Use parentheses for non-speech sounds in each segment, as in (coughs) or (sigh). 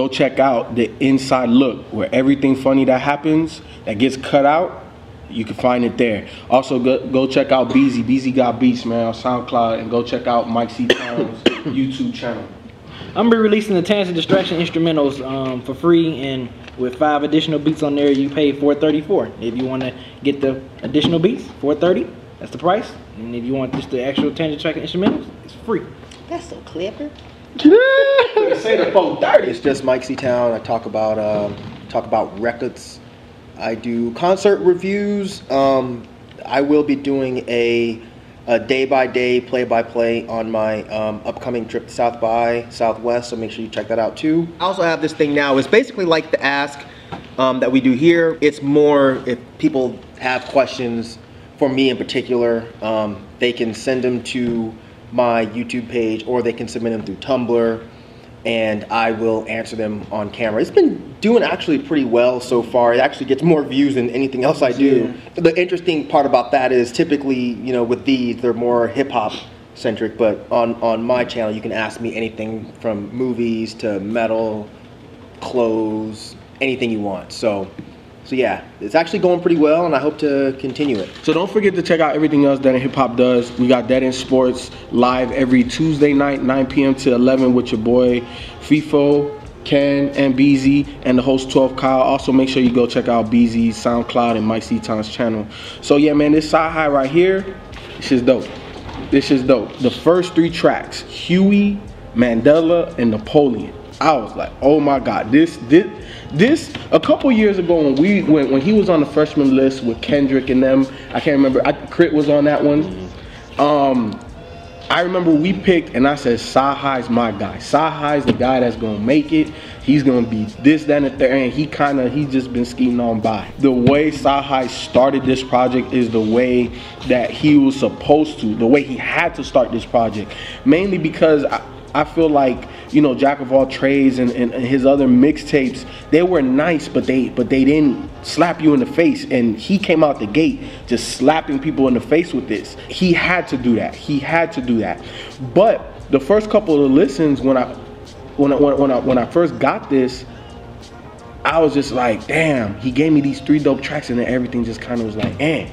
go check out the inside look where everything funny that happens that gets cut out. You can find it there. Also, go, go check out Beezy. Beezy got beats, man, on SoundCloud, and go check out Mike C. Town's (coughs) YouTube channel. I'm gonna be releasing the Tangent Distraction instrumentals um, for free, and with five additional beats on there, you pay 434. If you want to get the additional beats, 430. That's the price. And if you want just the actual Tangent Track instrumentals, it's free. That's so clever. Say the 430. It's just Mike C Town. I talk about um, talk about records. I do concert reviews. Um, I will be doing a, a day by day, play by play on my um, upcoming trip to South by Southwest. So make sure you check that out too. I also have this thing now. It's basically like the ask um, that we do here. It's more if people have questions for me in particular, um, they can send them to my YouTube page or they can submit them through Tumblr and I will answer them on camera. It's been doing actually pretty well so far. It actually gets more views than anything else I do. The interesting part about that is typically, you know, with these, they're more hip hop centric, but on, on my channel, you can ask me anything from movies to metal, clothes, anything you want. So, so yeah, it's actually going pretty well, and I hope to continue it. So don't forget to check out everything else that Hip Hop does. We got Dead End Sports live every Tuesday night, 9 p.m. to 11 with your boy FIFO, Ken, and BZ, and the host 12 Kyle. Also, make sure you go check out BZ's SoundCloud and Mike C. Town's channel. So yeah, man, this CyHi right here, this is dope. This is dope. The first three tracks, Huey, Mandela, and Napoleon. I was like, oh my god, this this this a couple years ago when we when, when he was on the freshman list with Kendrick and them, I can't remember. I, K.R.I.T. was on that one. Um, I remember we picked and I said CyHi's my guy. CyHi's the guy that's gonna make it. He's gonna be this, that, and the. And he kind of he's just been skating on by. The way CyHi started this project is the way that he was supposed to. The way he had to start this project, mainly because. I, I feel like you know Jack of all trades and, and, and his other mixtapes they were nice but they but they didn't slap you in the face. And he came out the gate just slapping people in the face with this. He had to do that. He had to do that. But the first couple of listens when I when I when, when I when I first got this I was just like damn he gave me these three dope tracks and then everything just kind of was like eh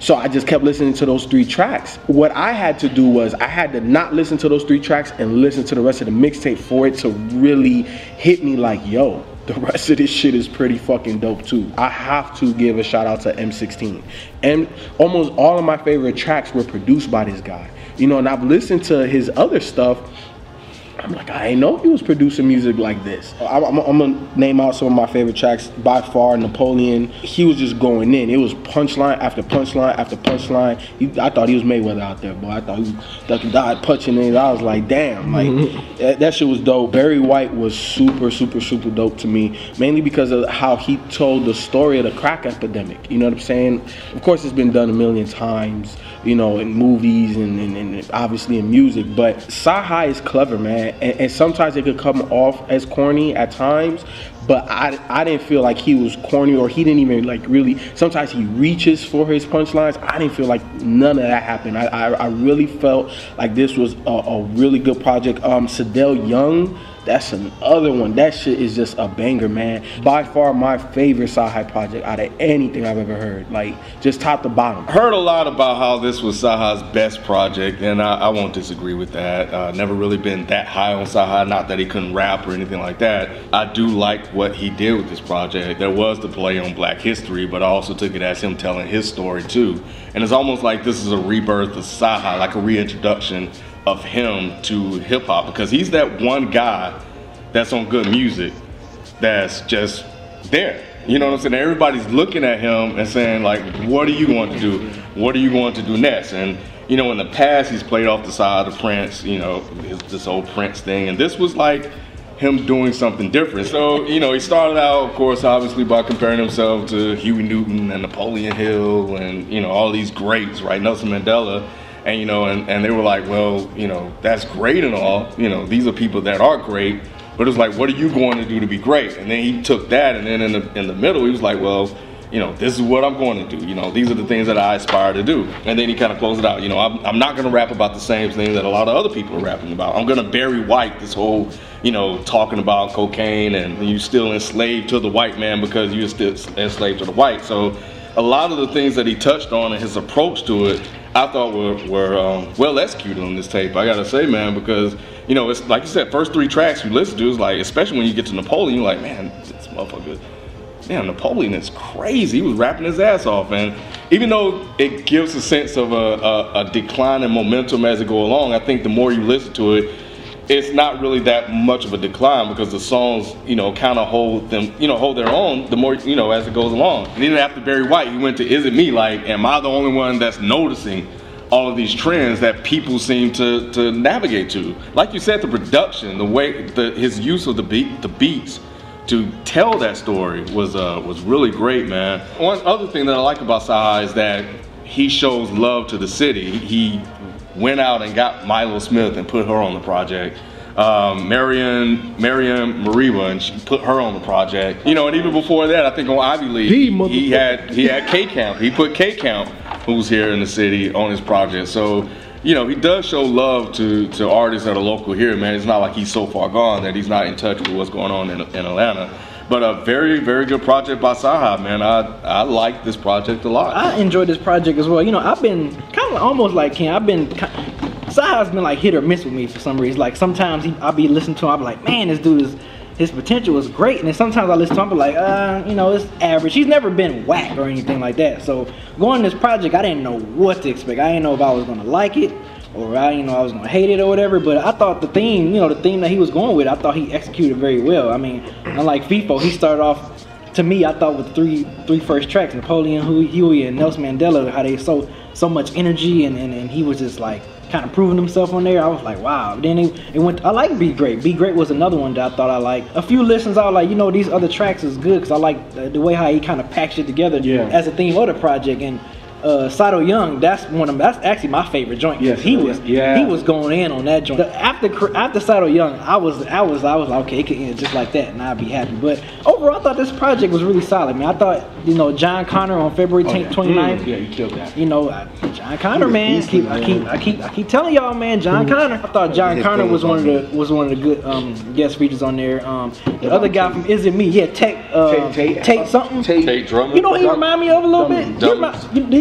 so I just kept listening to those three tracks. What I had to do was I had to not listen to those three tracks and listen to the rest of the mixtape for it to really hit me like, yo, the (laughs) rest of this shit is pretty fucking dope too. I have to give a shout out to M16. And almost all of my favorite tracks were produced by this guy. You know, and I've listened to his other stuff I'm like, I ain't know he was producing music like this. I'm, I'm, I'm, gonna name out some of my favorite tracks. By far, Napoleon. He was just going in. It was punchline after punchline after punchline. He, I thought he was Mayweather out there, boy. I thought he was ducking, died punching it. I was like, damn, like (laughs) that, that shit was dope. Barry White was super, super, super dope to me, mainly because of how he told the story of the crack epidemic. You know what I'm saying? Of course, it's been done a million times, you know, in movies and, and, and obviously in music. But CyHi is clever, man and, and, sometimes it could come off as corny at times but I, I didn't feel like he was corny or he didn't even like really sometimes he reaches for his punchlines. I didn't feel like none of that happened. I, I, I really felt like this was a, a really good project. Um Sadell young that's another one. That shit is just a banger, man. By far my favorite CyHi project out of anything I've ever heard. Like just top to bottom. Heard a lot about how this was CyHi's best project, and I, I won't disagree with that. Uh, never really been that high on CyHi. Not that he couldn't rap or anything like that. I do like what he did with this project. There was the play on Black History, but I also took it as him telling his story too. And it's almost like this is a rebirth of CyHi, like a reintroduction of him to hip hop because he's that one guy that's on good music that's just there. You know what I'm saying? Everybody's looking at him and saying like, "What are you going to do? What are you going to do next?" And you know, in the past, he's played off the side of Prince. You know, this old Prince thing, and this was like him doing something different. So, you know, he started out, of course, obviously by comparing himself to Huey Newton and Napoleon Hill and, you know, all these greats, right? Nelson Mandela. And, you know, and, and they were like, well, you know, that's great and all. You know, these are people that are great. But it's like, what are you going to do to be great? And then he took that, and then in the in the middle, he was like, well, you know, this is what I'm going to do. You know, these are the things that I aspire to do. And then he kind of closed it out. You know, I'm, I'm not going to rap about the same thing that a lot of other people are rapping about. I'm going to bury white this whole, you know, talking about cocaine and you still enslaved to the white man because you're still enslaved to the white. So a lot of the things that he touched on and his approach to it, I thought were, were um, well executed on this tape. I gotta say, man, because you know, it's like you said, first three tracks you listen to is like, especially when you get to Napoleon, you're like, man, this motherfucker man, Napoleon is crazy. He was rapping his ass off, and even though it gives a sense of a, a, a, decline in momentum as it go along, I think the more you listen to it, it's not really that much of a decline because the songs, you know, kind of hold them, you know, hold their own. The more, you know, as it goes along. And even after Barry White, he went to "Is It Me?" Like, am I the only one that's noticing? all of these trends that people seem to, to navigate to. Like you said, the production, the way, the, his use of the beat, the beats, to tell that story was uh, was really great, man. One other thing that I like about CyHi is that he shows love to the city. He went out and got Milo Smith and put her on the project. Um, Marian Marian Mereba and she put her on the project. You know, and even before that, I think on Ivy League, he, he had he had K Camp. He put K Camp, who's here in the city, on his project. So you know, he does show love to, to artists that are local here, man. It's not like he's so far gone that he's not in touch with what's going on in, in Atlanta. But a very, very good project by CyHi, man. I, I like this project a lot. I enjoyed this project as well. You know, I've been kind of almost like Ken. I've been, CyHi's been like hit or miss with me for some reason. Like sometimes he, I'll be listening to him, I'll be like, man, this dude is, his potential is great. And then sometimes I listen to him, but like, uh, you know, it's average. He's never been whack or anything like that. So going this project, I didn't know what to expect. I didn't know if I was gonna like it or I, you know, I was gonna hate it or whatever. But I thought the theme, you know, the theme that he was going with, I thought he executed very well. I mean, unlike FIFO, he started off. To me, I thought with three three first tracks, Napoleon, Huey, and Nelson Mandela, how they so so much energy, and, and, and he was just like kind of proving himself on there. I was like, wow. Then it, it went. I like Be Great. Be Great was another one that I thought I liked. A few listens, I was like, you know, these other tracks is good because I like the, the, way how he kind of packaged it together yeah. as a theme of the project. And uh, Sato Young, that's one of that's actually my favorite joint. Yes, he was yeah. he was going in on that joint. The, after after Sato Young, I was I was I was like okay, it could end just like that, and I'd be happy. But overall, I thought this project was really solid, man. I thought you know Jon Connor on February 10th, oh, yeah. 29th. Mm, yeah, you killed that. You know Jon Connor, man. Keep, I keep I keep I keep telling y'all, man. Jon mm-hmm. Connor. I thought Jon Connor was one of the was one of the good um, guest features on there. Um, the other guy from Is It Me? Yeah, Tate uh, Tate, Tate, Tate something. Tate, Tate Drummond. You know he remind me of a little bit.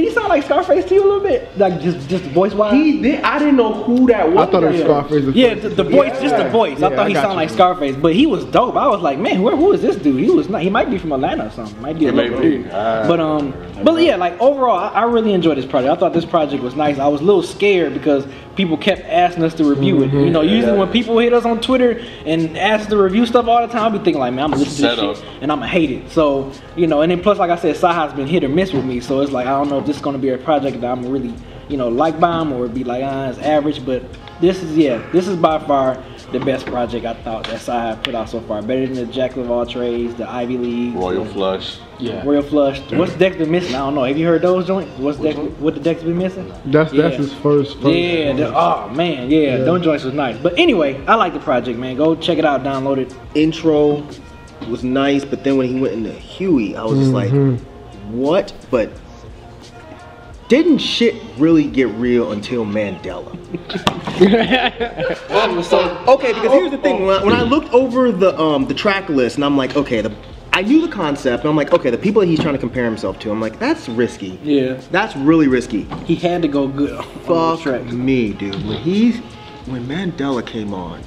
Did he sound like Scarface? to you a little bit? Like just just voice wise? He did. I didn't know who that was. I thought it was Scarface. Yeah, the, the voice, yeah. just the voice. I thought he sounded like Scarface, but he was dope. I was like, man, where who is this dude? He was not. He might be from Atlanta or something. Might be a little dude. Uh, but um, but yeah, like overall, I, I, really enjoyed this project. I thought this project was nice. I was a little scared because people kept asking us to review mm-hmm. it. You know, usually yeah. when people hit us on Twitter and ask to review stuff all the time, I be thinking like, man, I'm gonna listen to this shit and I'm gonna hate it. So you know, and then plus, like I said, CyHi's been hit or miss with me. So it's like I don't know if this is gonna be a project that I'm really you know, like bomb or be like, ah, it's average. But this is, yeah, this is by far the best project I thought that CyHi put out so far. Better than the Jack of all trades, the Ivy League, Royal the, Flush. Yeah, Royal Flush. What's Dex been missing? I don't know. Have you heard those joints? What's Dex? What the Dex been missing? That's yeah. that's his first. first yeah. The, oh man, yeah, yeah. Those joints was nice. But anyway, I like the project, man. Go check it out. Download it. Intro was nice, but then when he went into Huey, I was just mm-hmm. like, what? But didn't shit really get real until Mandela? so okay, because here's the thing: when I, when I looked over the um, the track list, and I'm like, okay, the I knew the concept, and I'm like, okay, the people that he's trying to compare himself to, I'm like, that's risky. Yeah, that's really risky. He had to go good. Fuck me, dude. When he's when Mandela came on,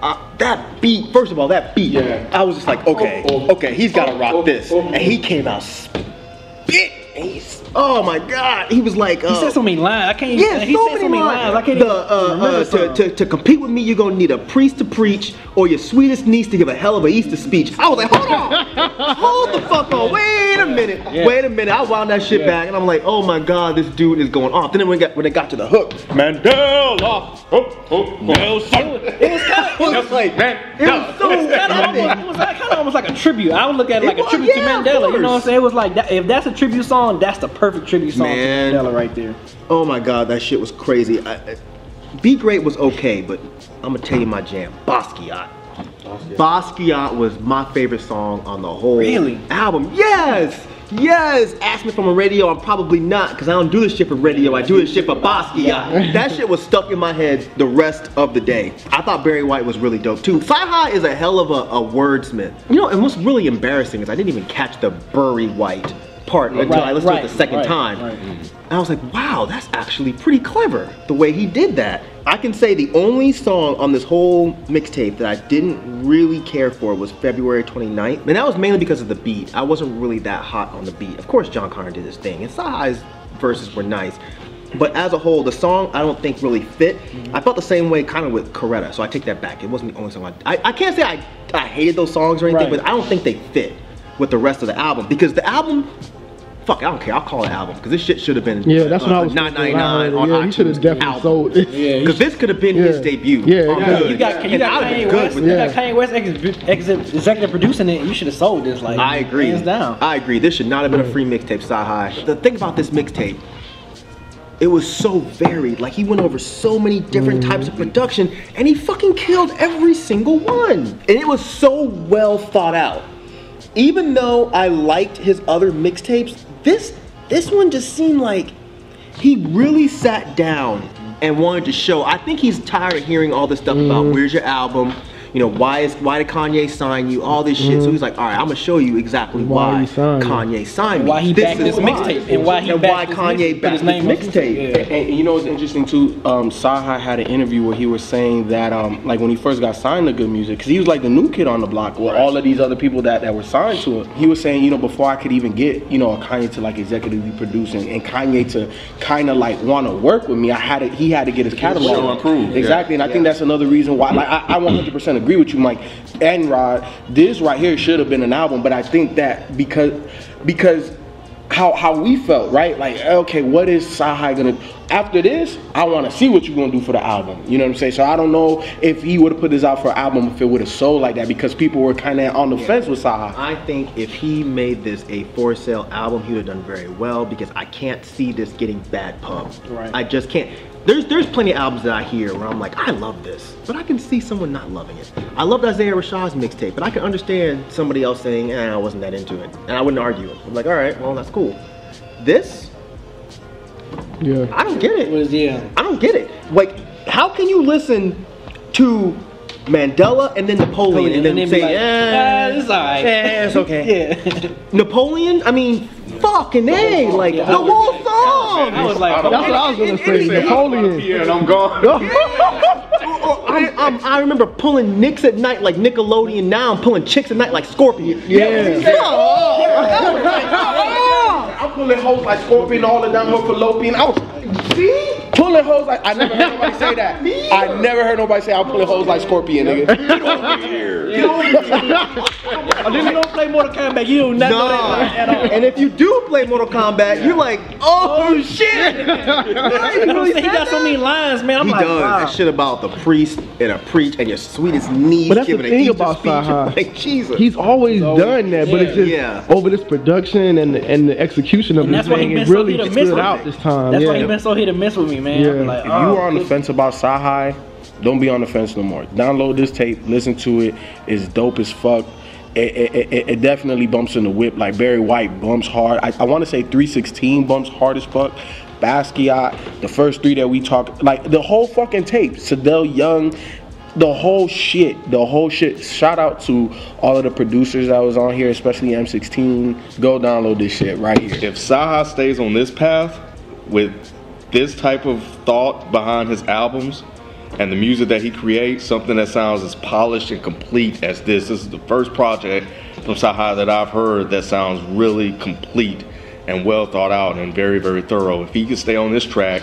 uh, that beat, first of all, that beat, yeah. I was just like, okay, oh, oh, okay, he's got to oh, rock oh, this. And he came out spit, and he's Oh my God! He was like, uh, he said so many lines. I can't. Even, yeah, he so, many, so many lines. lines. I can't the, uh, uh, to, to, to compete with me, you're gonna need a priest to preach or your sweetest niece to give a hell of a Easter speech. I was like, hold on, (laughs) hold the fuck on. Wait a minute, yeah. wait a minute. I wound that shit yeah. back, and I'm like, oh my God, this dude is going off. Then when, got, when they got to the hook, Mandela, oh, oh, Nelson. It was kind (laughs) of, it was like, man, it was so kind of, it was kind of almost like a tribute. I would look at it like it was, a tribute yeah, to Mandela. You know what I'm saying? It was like, that, if that's a tribute song, that's the perfect tribute song Man. to Mandela right there. Oh my God, that shit was crazy. I, Be Great was okay, but I'm gonna tell you my jam, Basquiat. Basquiat was my favorite song on the whole really? album. Yes, Yes, ask me from a radio. I'm probably not, because I don't do this shit for radio. I do this shit for Basquiat. (laughs) That shit was stuck in my head the rest of the day. I thought Barry White was really dope too. Sci is a hell of a, a wordsmith. You know, and what's really embarrassing is I didn't even catch the Burry White part until I listened right, to it the second right, time. And I was like, wow, that's actually pretty clever the way he did that. I can say the only song on this whole mixtape that I didn't really care for was February 29th. And that was mainly because of the beat. I wasn't really that hot on the beat. Of course, Jon Connor did his thing, and CyHi's verses were nice. But as a whole, the song I don't think really fit. I felt the same way kind of with Coretta, so I take that back. It wasn't the only song I, I, I can't say I, I hated those songs or anything, but I don't think they fit with the rest of the album because the album Fuck, I don't care. I'll call it an album because this shit should have been. Yeah, that's what I was uh, nine thinking. ninety nine Yeah, on yeah, he should have iTunes definitely album. sold it. Yeah, Because this could have been his debut. Yeah, on yeah. You got you And got I would've been Kanye good West. with You that. got Kanye West ex- ex- executive producing it. You should have sold this. Like I agree. hands down. I agree. This should not have been a free mixtape, CyHi. The thing about this mixtape, it was so varied. Like he went over so many different mm. types of production, and he fucking killed every single one. And it was so well thought out. Even though I liked his other mixtapes, this this one just seemed like he really sat down and wanted to show. I think he's tired of hearing all this stuff about mm. where's your album. You know why is why did Kanye sign you? All this shit. So he's like, all right, I'm gonna show you exactly Why why, signed me. Kanye signed me. Why he backed is this mixtape and why he and backed why this Kanye mixtape, backed his his name mixtape. Yeah. And, and you know what's interesting too? Um, CyHi had an interview where he was saying that, um, like when he first got signed to Good Music, because he was like the new kid on the block with all of these other people that, that were signed to him. He was saying, you know, before I could even get, you know, a Kanye to like executively producing and Kanye to kind of like want to work with me, I had to, he had to get his catalog. Show and yeah. Exactly, and I think that's another reason why. Like, I, I 100% agree with you, Mike and Rod. This right here should have been an album, but I think that because because how how we felt, right? Like, okay, what is CyHi gonna after this? I want to see what you're gonna do for the album. You know what I'm saying? So I don't know if he would have put this out for an album if it would have sold like that because people were kind of on the fence with CyHi. I think if he made this a for sale album, he would have done very well because I can't see this getting bad pub. Right. I just can't. There's there's plenty of albums that I hear where I'm like, I love this, but I can see someone not loving it. I loved Isaiah Rashad's mixtape, but I can understand somebody else saying, eh, I wasn't that into it, and I wouldn't argue. I'm like, all right, well that's cool. This, Yeah. I don't get it. Was yeah. I don't get it. Like, how can you listen to Mandela and then Napoleon and then, be say, like, eh, "Ah, it's alright. eh, it's okay. (laughs) Yeah. Napoleon? I mean, fucking A, like Yeah, the whole song. I was like, That's what I was gonna say. Napoleon. Yeah, and I'm gone. (laughs) I'm, I'm, I remember pulling nicks at night like Nickelodeon. Now I'm pulling chicks at night like Scorpion. Yeah. I'm pulling hoes like Scorpion all the down her fallopian. I was see pulling hoes like I never heard nobody say that. I never heard nobody say I'm pulling hoes like Scorpion, nigga. (laughs) oh, then (laughs) you don't play Mortal Kombat. You do not know that line at all. And if you do play Mortal Kombat, you're like, oh, oh shit. (laughs) he got so many lines, man. I'm He like, does wow. that shit about the priest and a preach and your sweetest knees. But that's the giving a thing about speech. CyHi. Like Jesus. He's always done that, but it's just Yeah. over this production and the, and the execution of And this that's why he thing, been it so really hit or stood with out this time. That's yeah. why he been so hit and miss with me, man. Yeah. Like, If oh, you are on the fence about CyHi, don't be on the fence no more. Download this tape, listen to it. It's dope as fuck. It, it, it, it definitely bumps in the whip. Like Barry White bumps hard. I, I want to say 316 bumps hard as fuck. Basquiat, the first three that we talked, like the whole fucking tape. Sadell Young, the whole shit, the whole shit. Shout out to all of the producers that was on here, especially M16. Go download this shit right here. if CyHi stays on this path with this type of thought behind his albums and the music that he creates, something that sounds as polished and complete as this. This is the first project from CyHi that I've heard that sounds really complete and well thought out and very, very thorough. If he can stay on this track,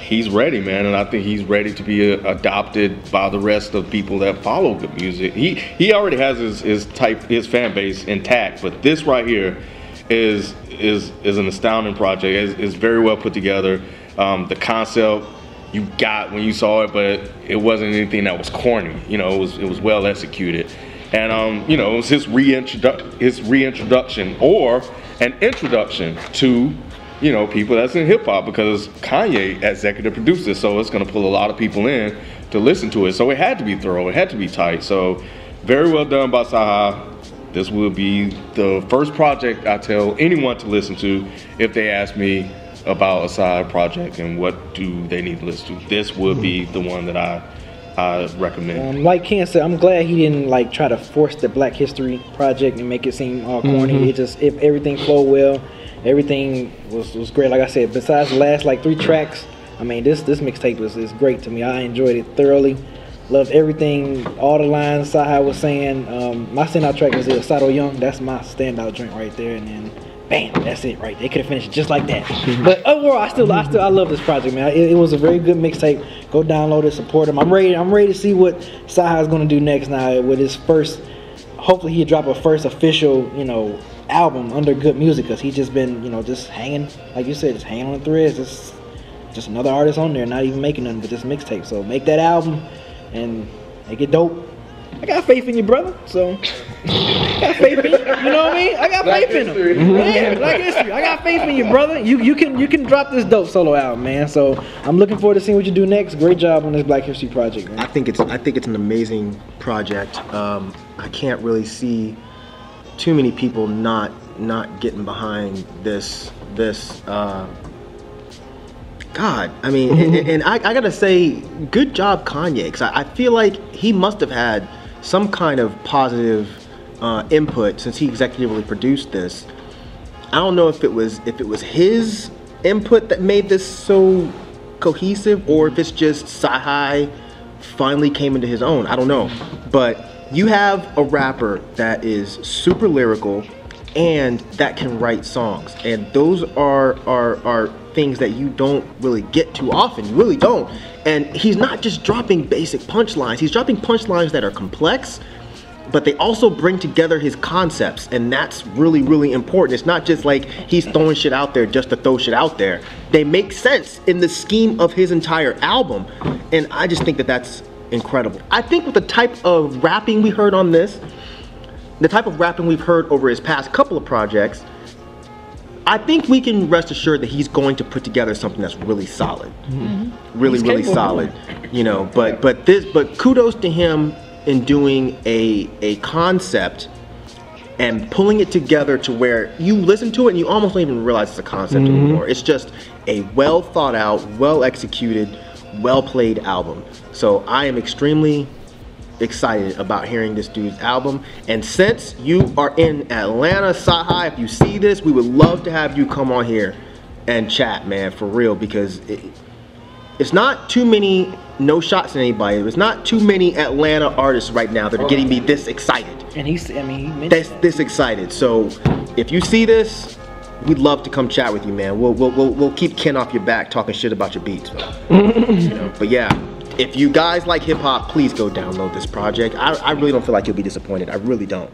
he's ready, man, and I think he's ready to be uh, adopted by the rest of people that follow good music. He he already has his, his type his fan base intact, but this right here is is is an astounding project. It's, it's very well put together. Um, the concept you got when you saw it, but it wasn't anything that was corny. You know, it was it was well executed, and um, you know, it was his reintrodu- his reintroduction or an introduction to you know people that's in hip hop because Kanye executive producer, so it's gonna pull a lot of people in to listen to it. So it had to be thorough, it had to be tight. So very well done by CyHi. This will be the first project I tell anyone to listen to if they ask me about a side project and what do they need to listen to. This would be the one that I I recommend. Um, like Ken said, I'm glad he didn't like try to force the Black History Project and make it seem all corny. It just if everything flowed well, everything was, was great. Like I said, besides the last like three tracks, I mean this this mixtape was is great to me. I enjoyed it thoroughly. Loved everything, all the lines CyHi was saying. Um, my standout track was the Sato Young. That's my standout joint right there. And then, bam, that's it right. They could have finished just like that. Mhm. but overall, I still, I still, I love this project, man. It, it was a very good mixtape. Go download it, support him. I'm ready. I'm ready to see what CyHi is going to do next now with his first. Hopefully, he drop a first official, you know, album under good music because he's just been, you know, just hanging, like you said, just hanging on the threads. Just, just another artist on there, not even making nothing but just mixtape. So make that album and make it dope. I got faith in you, brother. So got faith in you. You know what I mean? I got faith in him. Yeah, Black history. I got faith in you, brother. You you can you can drop this dope solo album, man. So I'm looking forward to seeing what you do next. Great job on this Black History project, man. I think it's I think it's an amazing project. Um, I can't really see too many people not not getting behind this this. Uh, God, I mean, and, and I, I gotta say, good job, Kanye, because I, I feel like he must have had some kind of positive uh, input since he executively produced this. I don't know if it was if it was his input that made this so cohesive, or if it's just CyHi finally came into his own. I don't know, but you have a rapper that is super lyrical and that can write songs, and those are are are things that you don't really get too often. You really don't. And he's not just dropping basic punchlines. He's dropping punchlines that are complex but they also bring together his concepts and that's really really important. It's not just like he's throwing shit out there just to throw shit out there. They make sense in the scheme of his entire album and i just think that that's incredible. I think with the type of rapping we heard on this the type of rapping we've heard over his past couple of projects I think we can rest assured that he's going to put together something that's really solid, mm-hmm. really, He's really capable. solid. You know, but but this, but kudos to him in doing a a concept and pulling it together to where you listen to it and you almost don't even realize it's a concept mm-hmm. anymore. It's just a well thought out, well executed, well played album. So I am extremely excited about hearing this dude's album. And since you are in Atlanta, CyHi, if you see this, we would love to have you come on here and chat, man, for real, because it, it's not too many no shots at anybody. There's not too many Atlanta artists right now that are getting me this excited. And he's, I mean, he mentioned This this excited. So if you see this, we'd love to come chat with you, man. We'll we'll we'll, we'll keep Ken off your back talking shit about your beats. (laughs) you know, but yeah, if you guys like hip hop, please go download this project. I, I really don't feel like you'll be disappointed. I really don't.